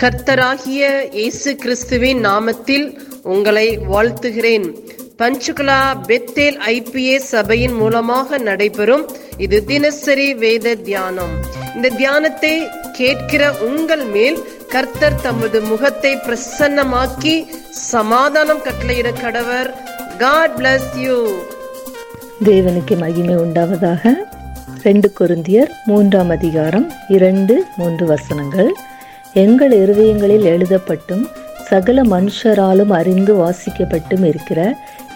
கர்த்தராகிய இயேசு கிறிஸ்துவின் நாமத்தில் உங்களை வாழ்த்துகிறேன். பஞ்சுகுலா பெத்தேல் ஐபிஏ சபையின் மூலமாக நடைபெறும் இது தினசரி வேத தியானம். இந்த தியானத்தை கேட்கிற உங்கள் மேல் கர்த்தர் தமது முகத்தை பிரசன்னமாக்கி சமாதானம் கட்டளையிட கடவர். காட் பிளஸ் யூ தேவனுக்கு மகிமை உண்டாவதாக. ரெண்டு குருந்தியர் மூன்றாம் அதிகாரம் இரண்டு மூன்று வசனங்கள். எங்கள் இருதயங்களில் எழுதப்பட்டும் சகல மனுஷராலும் அறிந்து வாசிக்கப்பட்டும் இருக்கிற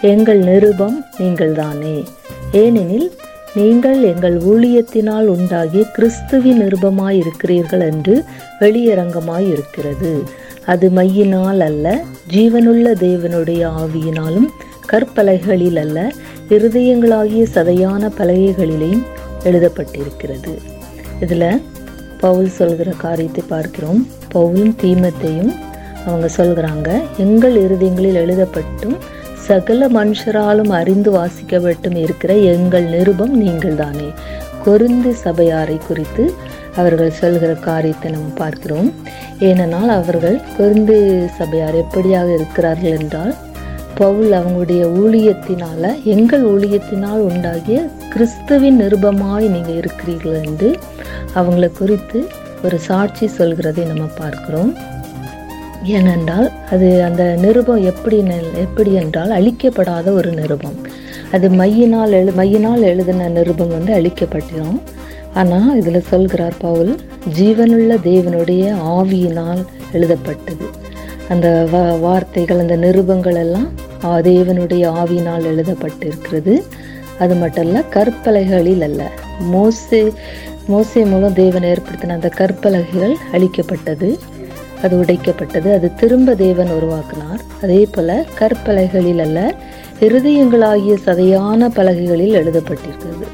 எங்கள் நிருபம் நீங்கள்தானே. ஏனெனில் நீங்கள் எங்கள் ஊழியத்தினால் உண்டாகி கிறிஸ்துவின் நிருபமாய் இருக்கிறீர்கள் என்று வெளியரங்கமாய் இருக்கிறது அது மையினால் அல்ல ஜீவனுள்ள தேவனுடைய ஆவியினாலும் கற்பலகைகளில் அல்ல இருதயங்களாகிய சதையான பலகைகளிலேயும் எழுதப்பட்டிருக்கிறது. இதில் பவுல் சொல்கிற காரியத்தை பார்க்கிறோம். பவுலும் தீமத்தையும் அவங்க சொல்கிறாங்க. எங்கள் இருதயங்களில் எழுதப்பட்டும் சகல மனுஷராலும் அறிந்து வாசிக்கப்பட்டும் இருக்கிற எங்கள் நிருபம் நீங்கள் தானே கொருந்து சபையாரை குறித்து அவர்கள் சொல்கிற காரியத்தை நம்ம பார்க்கிறோம். ஏனென்றால் அவர்கள் கொருந்து சபையார் எப்படியாக இருக்கிறார்கள் என்றால் பவுல் அவங்களுடைய ஊழியத்தினால எங்கள் ஊழியத்தினால் உண்டாகிய கிறிஸ்துவின் நிருபமாய் நீங்கள் இருக்கிறீர்கள் என்று அவங்கள குறித்து ஒரு சாட்சி சொல்கிறதை நம்ம பார்க்கிறோம். ஏனென்றால் அது அந்த நிருபம் எப்படி எப்படி என்றால் அழிக்கப்படாத ஒரு நிருபம். அது மையினால் எழு மையினால் எழுதின நிருபம் வந்து அழிக்கப்பட்டிரும். ஆனால் இதில் சொல்கிறார் பவுல் ஜீவனுள்ள தேவனுடைய ஆவியினால் எழுதப்பட்டது. அந்த வா- வார்த்தைகள் அந்த நிருபங்கள் எல்லாம் தேவனுடைய ஆவினால் எழுதப்பட்டிருக்கிறது. அது மட்டும் இல்ல கற்பலகைகளில் அல்ல. மோசே மோசே மூலம் தேவன் ஏற்படுத்தின அந்த கற்பலகைகள் அழிக்கப்பட்டது அது உடைக்கப்பட்டது. அது திரும்ப தேவன் உருவாக்கினார். அதே போல கற்பலகைகளில் அல்ல இருதயங்களாகிய சதையான பலகைகளில் எழுதப்பட்டிருக்கிறது.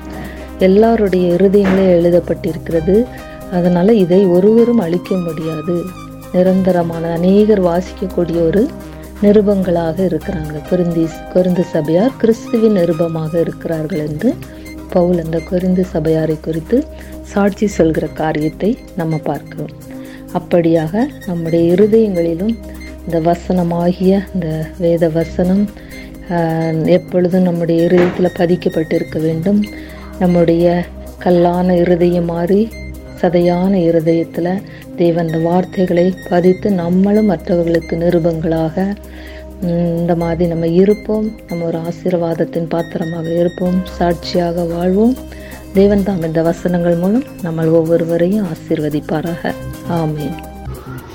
எல்லாருடைய இருதயங்களே எழுதப்பட்டிருக்கிறது. அதனால இதை ஒருவரும் அழிக்க முடியாது. நிரந்தரமான அநேகர் வாசிக்கக்கூடிய ஒரு நிருபங்களாக இருக்கிறாங்க. கொரிந்தி குருந்து சபையார் கிறிஸ்துவின் நிருபமாக இருக்கிறார்கள் என்று பவுல் அந்த குருந்து சபையாரை குறித்து சாட்சி சொல்கிற காரியத்தை நம்ம பார்க்கிறோம். அப்படியாக நம்முடைய இருதயங்களிலும் இந்த வசனமாகிய இந்த வேத வசனம் எப்பொழுதும் நம்முடைய இருதயத்தில் பதிக்கப்பட்டிருக்க வேண்டும். நம்முடைய கல்லான இருதயம் மாறி சதையான இருதயத்தில் தேவன் அந்த வார்த்தைகளை பதித்து நம்மளும் மற்றவர்களுக்கு நிருபங்களாக இந்த மாதிரி நம்ம இருப்போம். நம்ம ஒரு ஆசீர்வாதத்தின் பாத்திரமாக இருப்போம். சாட்சியாக வாழ்வோம். தேவன் தாம் இந்த வசனங்கள் மூலம் நம்ம ஒவ்வொருவரையும் ஆசீர்வதிப்பாராக. ஆமென்.